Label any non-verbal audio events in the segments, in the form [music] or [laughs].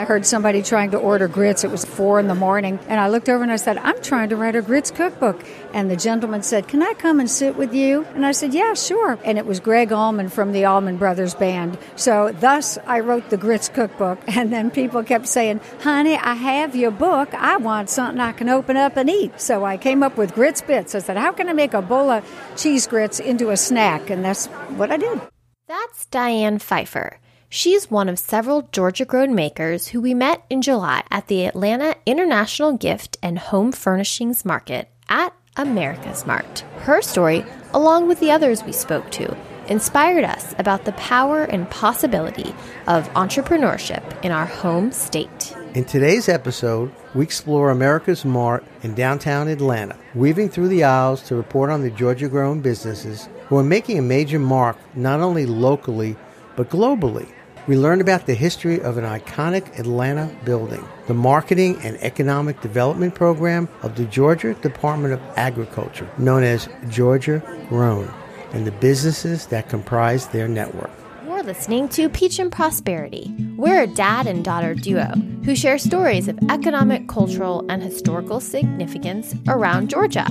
I heard somebody trying to order grits. It was four in the morning. And I looked over and I said, I'm trying to write a grits cookbook. And the gentleman said, Can I come and sit with you? And I said, Yeah, sure. And it was Gregg Allman from the Allman Brothers Band. So thus I wrote the grits cookbook. [laughs] And then people kept saying, Honey, I have your book. I want something I can open up and eat. So I came up with grits bits. I said, How can I make a bowl of cheese grits into a snack? And that's what I did. That's Diane Pfeiffer. She's one of several Georgia grown makers who we met in July at the Atlanta International Gift and Home Furnishings Market at America's Mart. Her story, along with the others we spoke to, inspired us about the power and possibility of entrepreneurship in our home state. In today's episode, we explore America's Mart in downtown Atlanta, weaving through the aisles to report on the Georgia grown businesses who are making a major mark not only locally but globally. We learned about the history of an iconic Atlanta building, the marketing and economic development program of the Georgia Department of Agriculture, known as Georgia Grown, and the businesses that comprise their network. You're listening to Peach and Prosperity. We're a dad and daughter duo who share stories of economic, cultural, and historical significance around Georgia.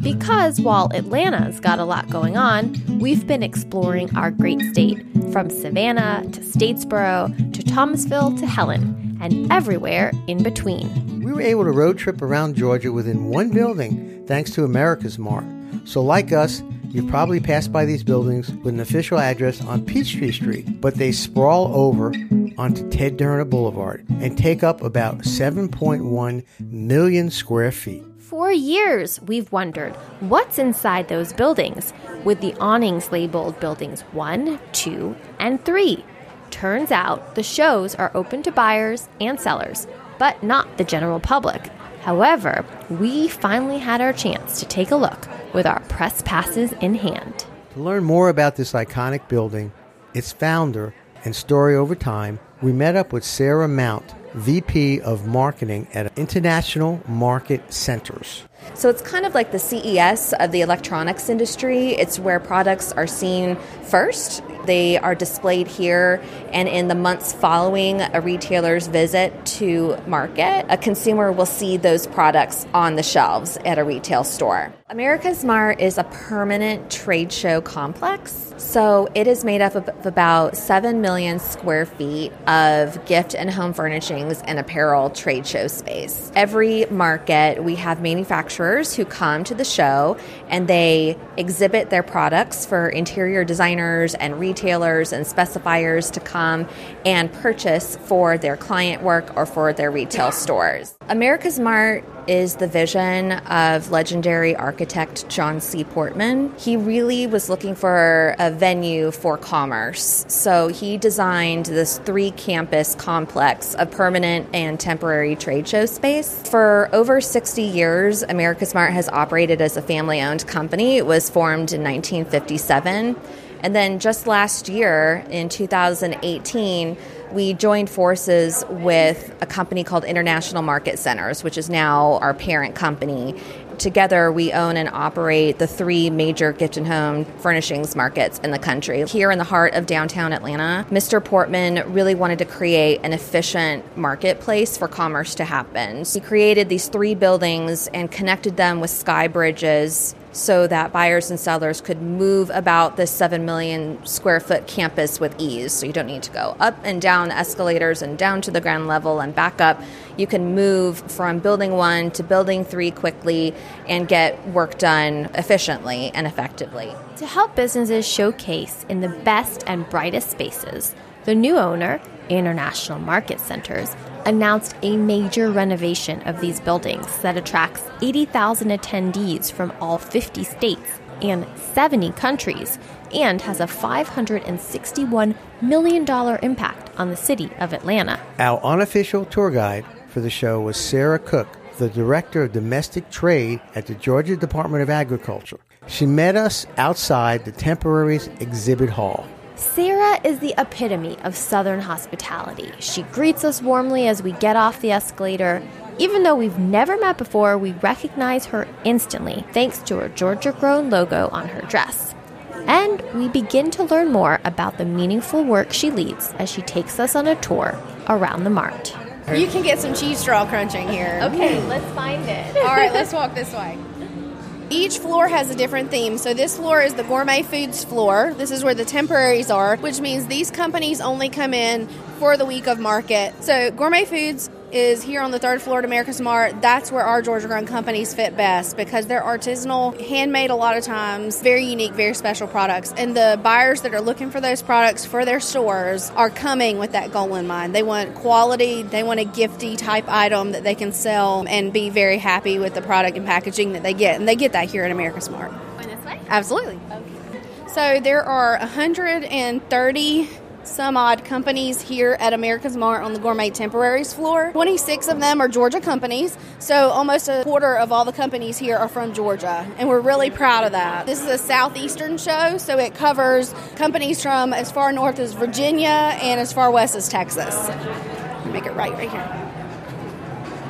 Because while Atlanta's got a lot going on, we've been exploring our great state from Savannah to Statesboro to Thomasville to Helen and everywhere in between. We were able to road trip around Georgia within one building thanks to America's Mart. So, like us, You've probably passed by these buildings with an official address on Peachtree Street, but they sprawl over onto Ted Turner Boulevard and take up about 7.1 million square feet. For years, we've wondered what's inside those buildings, with the awnings labeled Buildings 1, 2, and 3. Turns out the shows are open to buyers and sellers, but not the general public. However, we finally had our chance to take a look with our press passes in hand. To learn more about this iconic building, its founder, and story over time, we met up with Sarah Mount, VP of Marketing at International Market Centers. So it's kind of like the CES of the electronics industry. It's where products are seen first. They are displayed here, and in the months following a retailer's visit to market, a consumer will see those products on the shelves at a retail store. America's Mart is a permanent trade show complex. So it is made up of about 7 million square feet of gift and home furnishings and apparel trade show space. Every market, we have manufacturers who come to the show and they exhibit their products for interior designers and retailers and specifiers to come and purchase for their client work or for their retail stores. America's Mart is the vision of legendary architect John C. Portman. He really was looking for a venue for commerce. So he designed this three campus complex of permanent and temporary trade show space. For over 60 years, America's Mart has operated as a family owned company. It was formed in 1957. And then just last year, in 2018, we joined forces with a company called International Market Centers, which is now our parent company. Together, we own and operate the three major gift and home furnishings markets in the country. Here in the heart of downtown Atlanta, Mr. Portman really wanted to create an efficient marketplace for commerce to happen. He created these three buildings and connected them with sky bridges so that buyers and sellers could move about this 7 million square foot campus with ease. So you don't need to go up and down escalators and down to the ground level and back up. You can move from building one to building three quickly and get work done efficiently and effectively. To help businesses showcase in the best and brightest spaces, the new owner, International Market Centers, announced a major renovation of these buildings that attracts 80,000 attendees from all 50 states and 70 countries and has a $561 million impact on the city of Atlanta. Our unofficial tour guide for the show was Sarah Cook, the Director of Domestic Trade at the Georgia Department of Agriculture. She met us outside the Temporaries Exhibit Hall. Sarah is the epitome of Southern hospitality. She greets us warmly as we get off the escalator. Even though we've never met before, we recognize her instantly thanks to her Georgia Grown logo on her dress. And we begin to learn more about the meaningful work she leads as she takes us on a tour around the mart. You can get some cheese straw crunching here. Okay, let's find it. All right, let's walk this way. Each floor has a different theme. So this floor is the gourmet foods floor. This is where the temporaries are, which means these companies only come in for the week of market. So gourmet foods is here on the third floor at America's Mart. That's where our Georgia grown companies fit best because they're artisanal, handmade a lot of times, very unique, very special products. And the buyers that are looking for those products for their stores are coming with that goal in mind. They want quality, they want a gifty type item that they can sell and be very happy with the product and packaging that they get. And they get that here at America's Mart. Going this way? Absolutely. Okay. So there are 130 some odd companies here at America's Mart on the Gourmet Temporaries floor. 26 of them are Georgia companies, so almost a quarter of all the companies here are from Georgia, and we're really proud of that. This is a southeastern show, so it covers companies from as far north as Virginia and as far west as Texas. Make it right right here.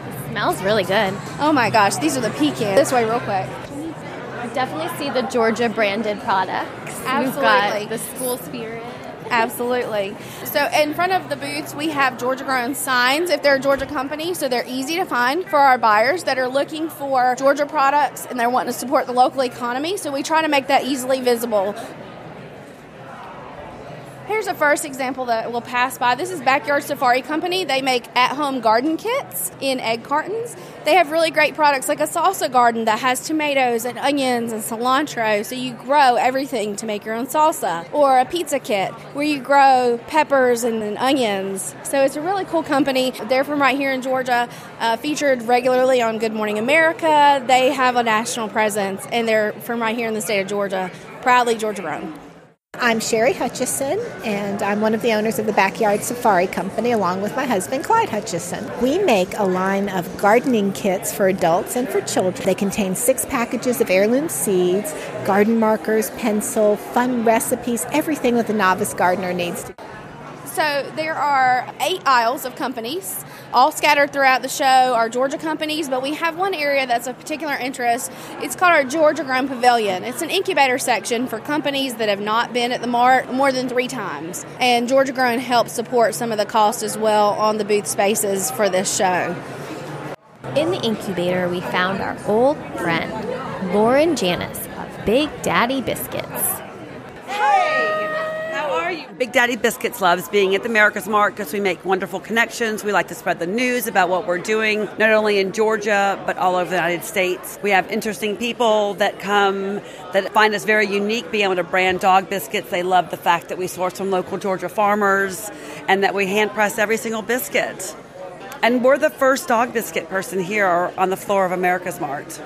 It smells really good. Oh my gosh, these are the pecans. This way, real quick. Definitely see the Georgia branded products. Absolutely. We've got the school spirit. Absolutely. So, in front of the booths, we have Georgia grown signs if they're a Georgia company, so they're easy to find for our buyers that are looking for Georgia products and they're wanting to support the local economy. So, we try to make that easily visible. Here's a first example that will pass by. This is Backyard Safari Company. They make at home garden kits in egg cartons. They have really great products like a salsa garden that has tomatoes and onions and cilantro, so you grow everything to make your own salsa. Or a pizza kit where you grow peppers and, and onions. So it's a really cool company. They're from right here in Georgia, uh, featured regularly on Good Morning America. They have a national presence, and they're from right here in the state of Georgia, proudly Georgia grown. I'm Sherry Hutchison, and I'm one of the owners of the Backyard Safari Company, along with my husband, Clyde Hutchison. We make a line of gardening kits for adults and for children. They contain six packages of heirloom seeds, garden markers, pencil, fun recipes, everything that the novice gardener needs. So there are eight aisles of companies, all scattered throughout the show are Georgia companies, but we have one area that's of particular interest. It's called our Georgia Grown Pavilion. It's an incubator section for companies that have not been at the mart more than three times. And Georgia Grown helps support some of the cost as well on the booth spaces for this show. In the incubator, we found our old friend, Lauren Janis of Big Daddy Biscuits. Big Daddy Biscuits loves being at the America's Mart because we make wonderful connections. We like to spread the news about what we're doing, not only in Georgia, but all over the United States. We have interesting people that come that find us very unique being able to brand dog biscuits. They love the fact that we source from local Georgia farmers and that we hand press every single biscuit. And we're the first dog biscuit person here on the floor of America's Mart.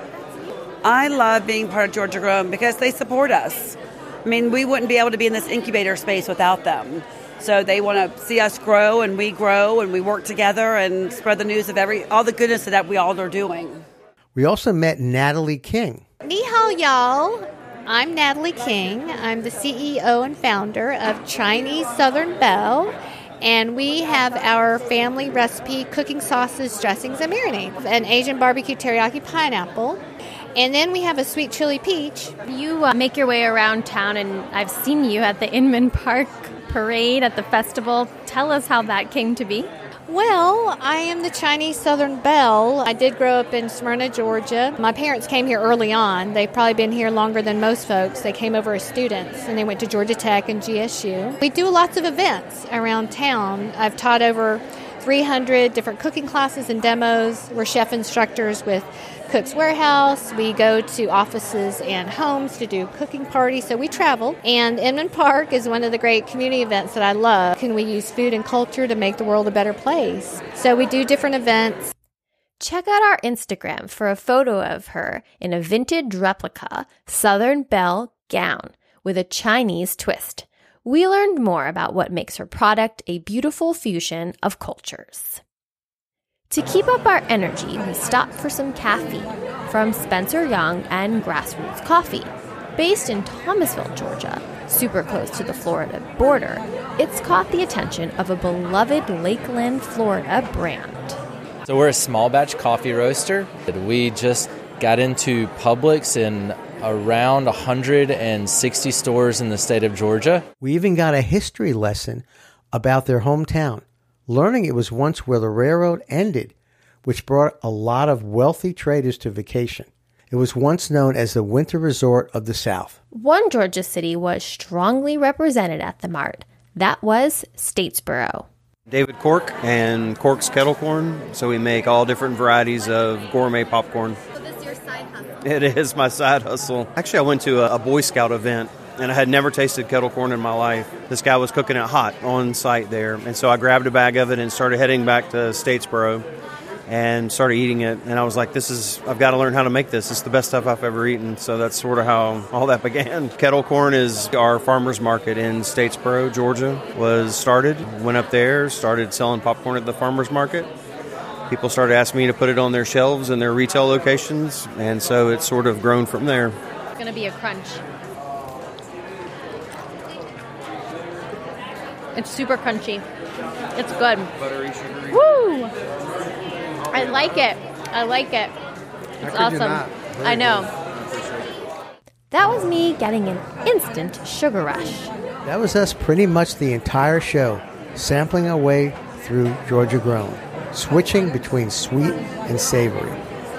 I love being part of Georgia Grown because they support us. I mean, we wouldn't be able to be in this incubator space without them. So they want to see us grow and we grow and we work together and spread the news of every all the goodness that we all are doing. We also met Natalie King. Ni hao, y'all. I'm Natalie King. I'm the CEO and founder of Chinese Southern Belle. And we have our family recipe cooking sauces, dressings, and marinades. An Asian barbecue teriyaki pineapple, and then we have a sweet chili peach. You uh, make your way around town, and I've seen you at the Inman Park parade at the festival. Tell us how that came to be. Well, I am the Chinese Southern Belle. I did grow up in Smyrna, Georgia. My parents came here early on. They've probably been here longer than most folks. They came over as students and they went to Georgia Tech and GSU. We do lots of events around town. I've taught over 300 different cooking classes and demos. We're chef instructors with Cook's Warehouse. We go to offices and homes to do cooking parties. So we travel. And Inman Park is one of the great community events that I love. Can we use food and culture to make the world a better place? So we do different events. Check out our Instagram for a photo of her in a vintage replica Southern Belle gown with a Chinese twist. We learned more about what makes her product a beautiful fusion of cultures. To keep up our energy, we stopped for some caffeine from Spencer Young and Grassroots Coffee. Based in Thomasville, Georgia, super close to the Florida border, it's caught the attention of a beloved Lakeland, Florida brand. So, we're a small batch coffee roaster. We just got into Publix in around 160 stores in the state of Georgia. We even got a history lesson about their hometown. Learning it was once where the railroad ended, which brought a lot of wealthy traders to vacation. It was once known as the winter resort of the South. One Georgia city was strongly represented at the mart. That was Statesboro. David Cork and Cork's Kettle Corn. So we make all different varieties of gourmet popcorn. So this is your side hustle? It is my side hustle. Actually, I went to a, a Boy Scout event and I had never tasted kettle corn in my life. This guy was cooking it hot on site there, and so I grabbed a bag of it and started heading back to Statesboro and started eating it. And I was like, "This is I've got to learn how to make this. It's the best stuff I've ever eaten." So that's sort of how all that began. [laughs] Kettle corn is our farmers market in Statesboro, Georgia. Was started. Went up there, started selling popcorn at the farmers market. People started asking me to put it on their shelves in their retail locations, and so it's sort of grown from there. It's going to be a crunch. It's super crunchy. It's good. Buttery, sugary. Woo! I like it. I like it. It's awesome. I know. That was me getting an instant sugar rush. That was us pretty much the entire show, sampling our way through Georgia Grown, switching between sweet and savory.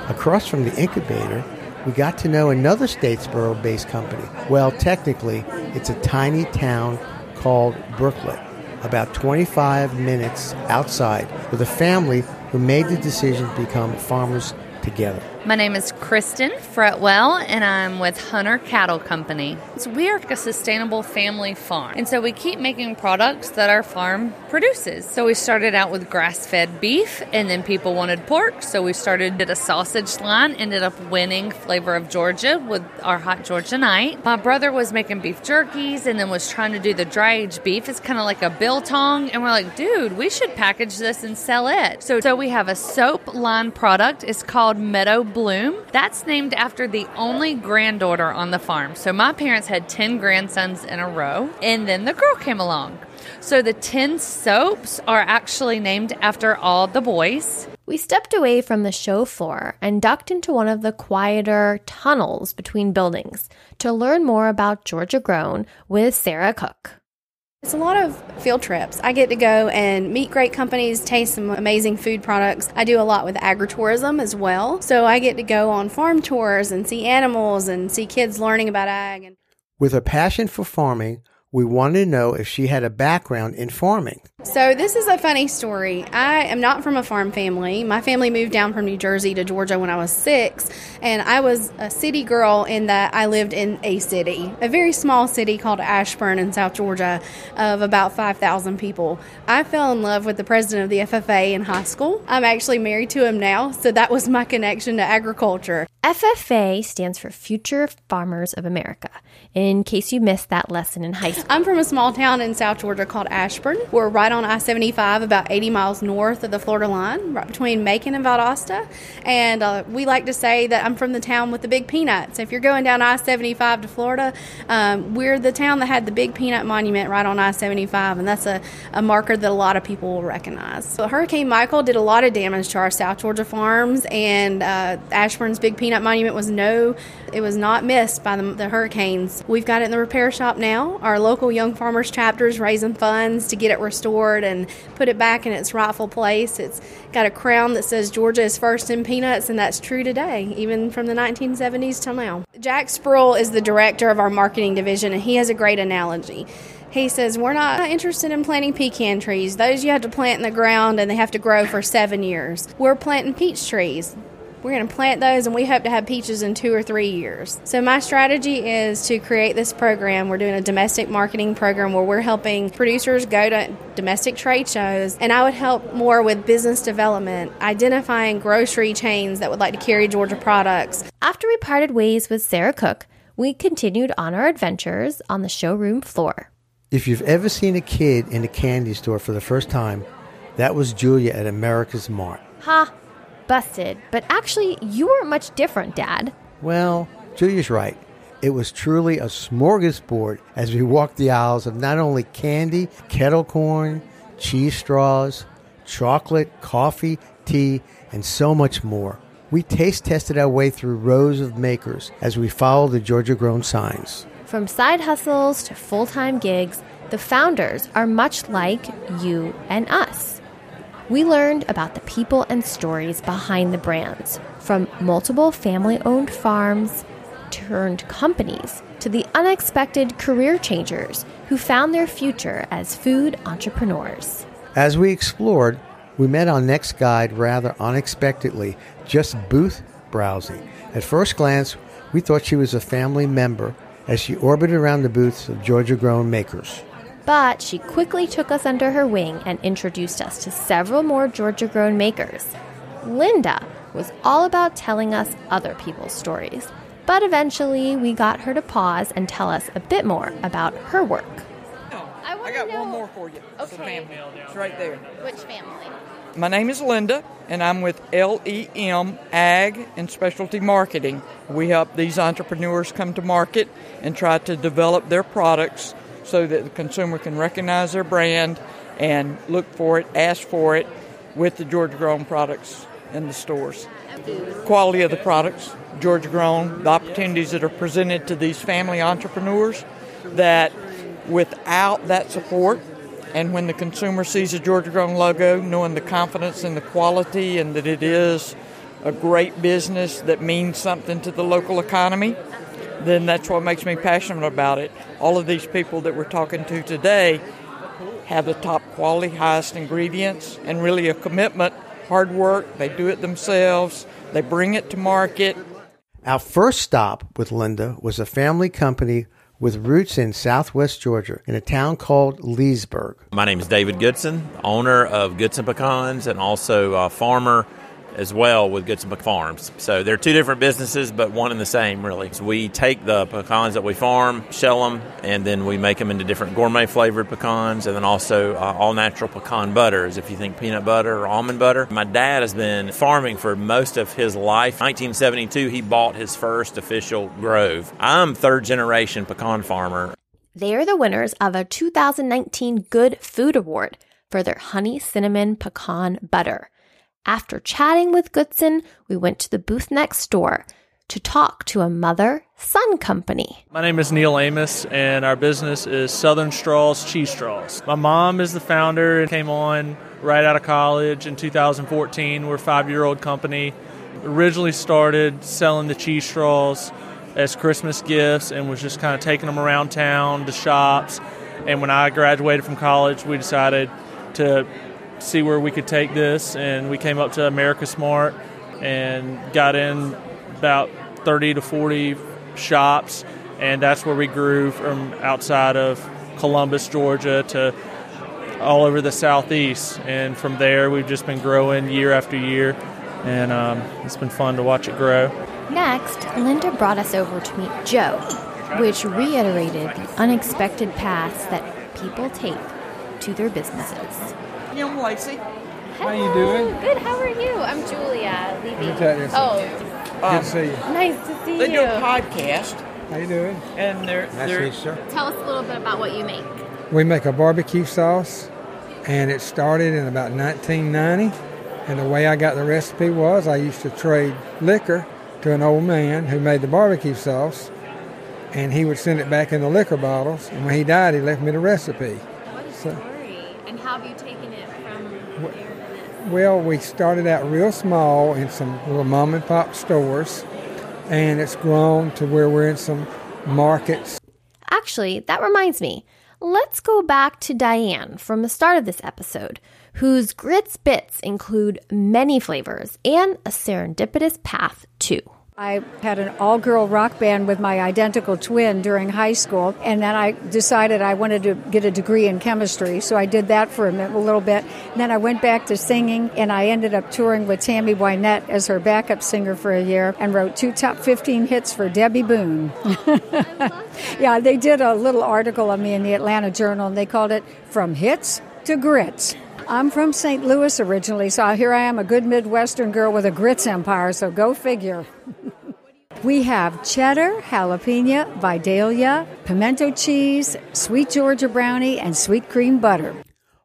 Across from the incubator, we got to know another Statesboro based company. Well, technically, it's a tiny town called Brooklet, about 25 minutes outside, with a family who made the decision to become farmers together. My name is Kristen Fretwell, and I'm with Hunter Cattle Company. So we are a sustainable family farm, and so we keep making products that our farm produces. So we started out with grass-fed beef, and then people wanted pork, so we started did a sausage line. Ended up winning Flavor of Georgia with our Hot Georgia Night. My brother was making beef jerkies, and then was trying to do the dry aged beef. It's kind of like a biltong, and we're like, dude, we should package this and sell it. So so we have a soap line product. It's called Meadow Bloom. That's named after the only granddaughter on the farm. So my parents had 10 grandsons in a row, and then the girl came along. So the 10 soaps are actually named after all the boys. We stepped away from the show floor and ducked into one of the quieter tunnels between buildings to learn more about Georgia Grown with Sarah Cook. It's a lot of field trips. I get to go and meet great companies, taste some amazing food products. I do a lot with agritourism as well. So I get to go on farm tours and see animals and see kids learning about ag. With a passion for farming, we wanted to know if she had a background in farming. So this is a funny story. I am not from a farm family. My family moved down from New Jersey to Georgia when I was six, and I was a city girl in that I lived in a city, a very small city called Ashburn in South Georgia, of about 5,000 people. I fell in love with the president of the FFA in high school. I'm actually married to him now, so that was my connection to agriculture. FFA stands for Future Farmers of America, in case you missed that lesson in high school. I'm from a small town in South Georgia called Ashburn. We're right on I 75, about 80 miles north of the Florida line, right between Macon and Valdosta. And uh, we like to say that I'm from the town with the big peanuts. If you're going down I 75 to Florida, um, we're the town that had the big peanut monument right on I 75, and that's a, a marker that a lot of people will recognize. So Hurricane Michael did a lot of damage to our South Georgia farms, and uh, Ashburn's big peanut monument was no, it was not missed by the, the hurricanes. We've got it in the repair shop now. Our local Young Farmers chapter is raising funds to get it restored and put it back in its rightful place. It's got a crown that says Georgia is first in peanuts, and that's true today, even from the 1970s till now. Jack Spruill is the director of our marketing division, and he has a great analogy. He says, We're not interested in planting pecan trees. Those you have to plant in the ground and they have to grow for seven years. We're planting peach trees. We're going to plant those and we hope to have peaches in two or three years. So, my strategy is to create this program. We're doing a domestic marketing program where we're helping producers go to domestic trade shows, and I would help more with business development, identifying grocery chains that would like to carry Georgia products. After we parted ways with Sarah Cook, we continued on our adventures on the showroom floor. If you've ever seen a kid in a candy store for the first time, that was Julia at America's Mart. Ha! Busted. But actually, you weren't much different, Dad. Well, Julia's right. It was truly a smorgasbord as we walked the aisles of not only candy, kettle corn, cheese straws, chocolate, coffee, tea, and so much more. We taste tested our way through rows of makers as we followed the Georgia grown signs. From side hustles to full time gigs, the founders are much like you and us. We learned about the people and stories behind the brands, from multiple family owned farms turned companies to the unexpected career changers who found their future as food entrepreneurs. As we explored, we met our next guide rather unexpectedly, just booth browsing. At first glance, we thought she was a family member as she orbited around the booths of Georgia grown makers. But she quickly took us under her wing and introduced us to several more Georgia grown makers. Linda was all about telling us other people's stories, but eventually we got her to pause and tell us a bit more about her work. I, I got know. one more for you. Okay. family. It's right there. Which family? My name is Linda, and I'm with LEM Ag and Specialty Marketing. We help these entrepreneurs come to market and try to develop their products so that the consumer can recognize their brand and look for it, ask for it with the Georgia grown products in the stores. Quality of the products, Georgia grown, the opportunities that are presented to these family entrepreneurs that without that support, and when the consumer sees a Georgia grown logo, knowing the confidence in the quality and that it is a great business that means something to the local economy, then that's what makes me passionate about it. All of these people that we're talking to today have the top quality, highest ingredients, and really a commitment, hard work. They do it themselves, they bring it to market. Our first stop with Linda was a family company with roots in southwest Georgia in a town called Leesburg. My name is David Goodson, owner of Goodson Pecans and also a farmer as well with Goodson Farms. So they're two different businesses, but one and the same, really. So we take the pecans that we farm, shell them, and then we make them into different gourmet flavored pecans, and then also uh, all natural pecan butters. If you think peanut butter or almond butter, my dad has been farming for most of his life. 1972, he bought his first official grove. I'm third generation pecan farmer. They are the winners of a 2019 Good Food Award for their honey cinnamon pecan butter. After chatting with Goodson, we went to the booth next door to talk to a mother son company. My name is Neil Amos, and our business is Southern Straws Cheese Straws. My mom is the founder and came on right out of college in 2014. We're a five year old company. Originally started selling the cheese straws as Christmas gifts and was just kind of taking them around town to shops. And when I graduated from college, we decided to see where we could take this, and we came up to America's Mart and got in about 30 to 40 shops, and that's where we grew from outside of Columbus, Georgia, to all over the southeast. And from there, we've just been growing year after year, and um, it's been fun to watch it grow. Next, Linda brought us over to meet Joe, which reiterated the unexpected paths that people take to their businesses. I'm Lacey. How are you doing? Good. How are you? I'm Julia Levy. Oh, good to see you. Nice to see they you. do a podcast. How you doing? And they're, nice they're to meet you, sir. Tell us a little bit about what you make. We make a barbecue sauce, and it started in about 1990. And the way I got the recipe was I used to trade liquor to an old man who made the barbecue sauce, and he would send it back in the liquor bottles. And when he died, he left me the recipe. What a so, story! And how have you taken it from there? well, we started out real small in some little mom and pop stores, and it's grown to where we're in some markets. Actually, that reminds me. Let's go back to Diane from the start of this episode, whose grits bits include many flavors and a serendipitous path, too. I had an all girl rock band with my identical twin during high school, and then I decided I wanted to get a degree in chemistry, so I did that for a, minute, a little bit. And then I went back to singing, and I ended up touring with Tammy Wynette as her backup singer for a year and wrote two top 15 hits for Debby Boone. [laughs] yeah, they did a little article on me in the Atlanta Journal, and they called it From Hits to Grits. I'm from St. Louis originally, so here I am, a good Midwestern girl with a grits empire, so go figure. [laughs] we have cheddar, jalapeno, Vidalia, pimento cheese, sweet Georgia brownie, and sweet cream butter.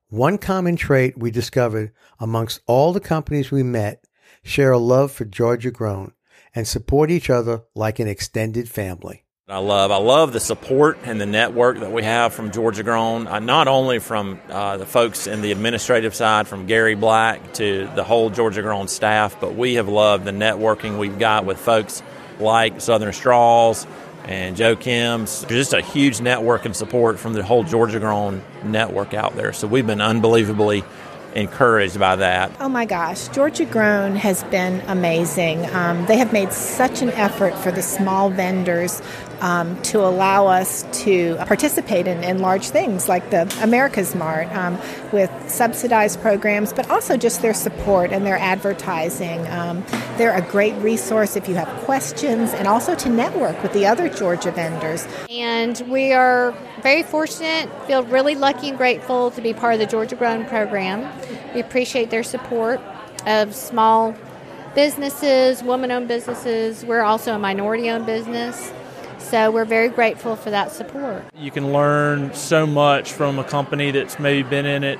One common trait we discovered amongst all the companies we met share a love for Georgia grown and support each other like an extended family. I love I love the support and the network that we have from Georgia Grown, uh, not only from uh, the folks in the administrative side, from Gary Black to the whole Georgia Grown staff, but we have loved the networking we've got with folks like Southern Straws and Joe Kim's. Just a huge network and support from the whole Georgia Grown network out there. So we've been unbelievably encouraged by that. Oh my gosh, Georgia Grown has been amazing. Um, they have made such an effort for the small vendors um, to allow us to participate in, in, large things like the America's Mart um, with subsidized programs, but also just their support and their advertising. Um, they're a great resource if you have questions and also to network with the other Georgia vendors. And we are very fortunate, feel really lucky and grateful to be part of the Georgia Grown program. We appreciate their support of small businesses, woman owned businesses. We're also a minority owned business. So we're very grateful for that support. You can learn so much from a company that's maybe been in it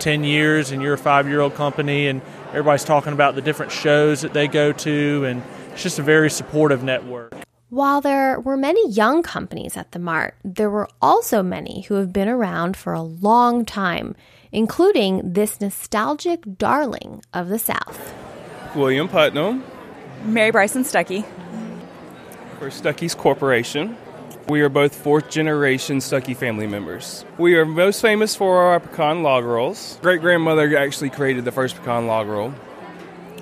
10 years and you're a five year old company, and everybody's talking about the different shows that they go to, and it's just a very supportive network. While there were many young companies at the Mart, there were also many who have been around for a long time, including this nostalgic darling of the South. William Putnam, Mary Bryson Stuckey for Stuckey's Corporation. We are both fourth generation Stuckey family members. We are most famous for our pecan log rolls. Great grandmother actually created the first pecan log roll,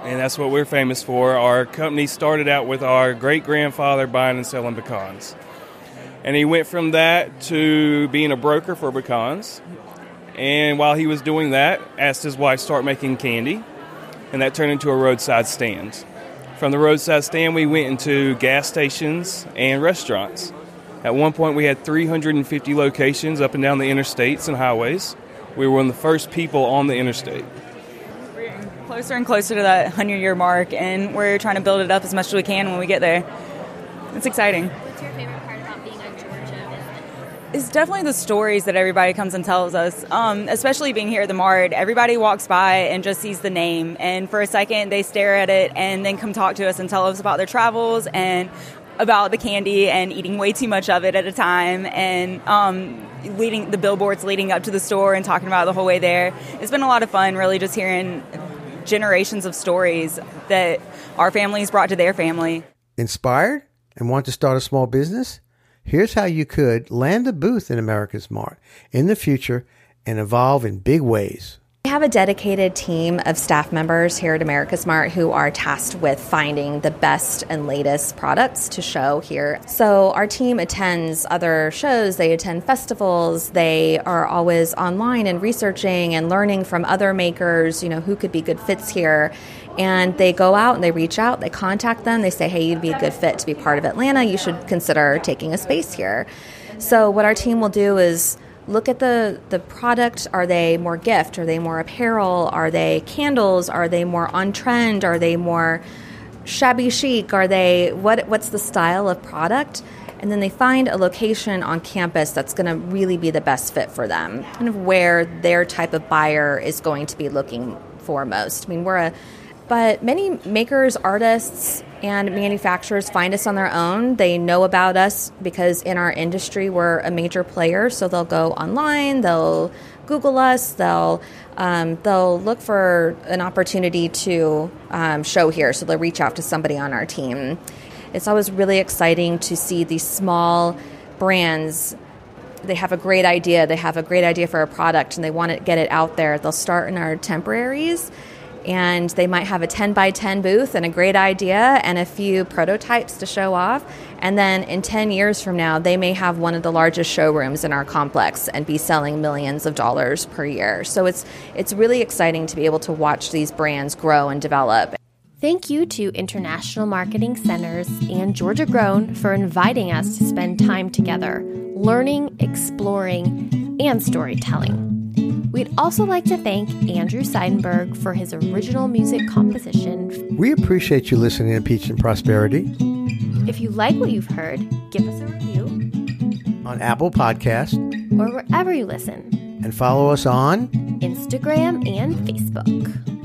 and that's what we're famous for. Our company started out with our great grandfather buying and selling pecans. And he went from that to being a broker for pecans. And while he was doing that, asked his wife start making candy, and that turned into a roadside stand. From the roadside stand, we went into gas stations and restaurants. At one point, we had 350 locations up and down the interstates and highways. We were one of the first people on the interstate. We're closer and closer to that 100 year mark, and we're trying to build it up as much as we can when we get there. It's exciting. It's definitely the stories that everybody comes and tells us, um, especially being here at the Mart. Everybody walks by and just sees the name, and for a second they stare at it and then come talk to us and tell us about their travels and about the candy and eating way too much of it at a time and um, leading the billboards leading up to the store and talking about the whole way there. It's been a lot of fun, really, just hearing generations of stories that our families brought to their family. Inspired and want to start a small business? Here's how you could land a booth in America's Mart in the future and evolve in big ways. We have a dedicated team of staff members here at America's Mart who are tasked with finding the best and latest products to show here. So our team attends other shows, they attend festivals, they are always online and researching and learning from other makers, you know, who could be good fits here and they go out and they reach out, they contact them, they say, hey, you'd be a good fit to be part of Atlanta, you should consider taking a space here. So, what our team will do is look at the, the product. Are they more gift? Are they more apparel? Are they candles? Are they more on trend? Are they more shabby chic? Are they what what's the style of product? And then they find a location on campus that's going to really be the best fit for them, kind of where their type of buyer is going to be looking for most. I mean, we're a but many makers, artists, and manufacturers find us on their own. They know about us because in our industry we're a major player. So they'll go online, they'll Google us, they'll um, they'll look for an opportunity to um, show here. So they'll reach out to somebody on our team. It's always really exciting to see these small brands they have a great idea, they have a great idea for a product, and they want to get it out there. They'll start in our temporaries and they might have a 10 by 10 booth and a great idea and a few prototypes to show off. And then in 10 years from now, they may have one of the largest showrooms in our complex and be selling millions of dollars per year. So it's it's really exciting to be able to watch these brands grow and develop. Thank you to International Marketing Centers and Georgia Grown for inviting us to spend time together, learning, exploring, and storytelling. We'd also like to thank Andrew Seidenberg for his original music composition. We appreciate you listening to Peach and Prosperity. If you like what you've heard, give us a review on Apple Podcast or wherever you listen. And follow us on Instagram and Facebook.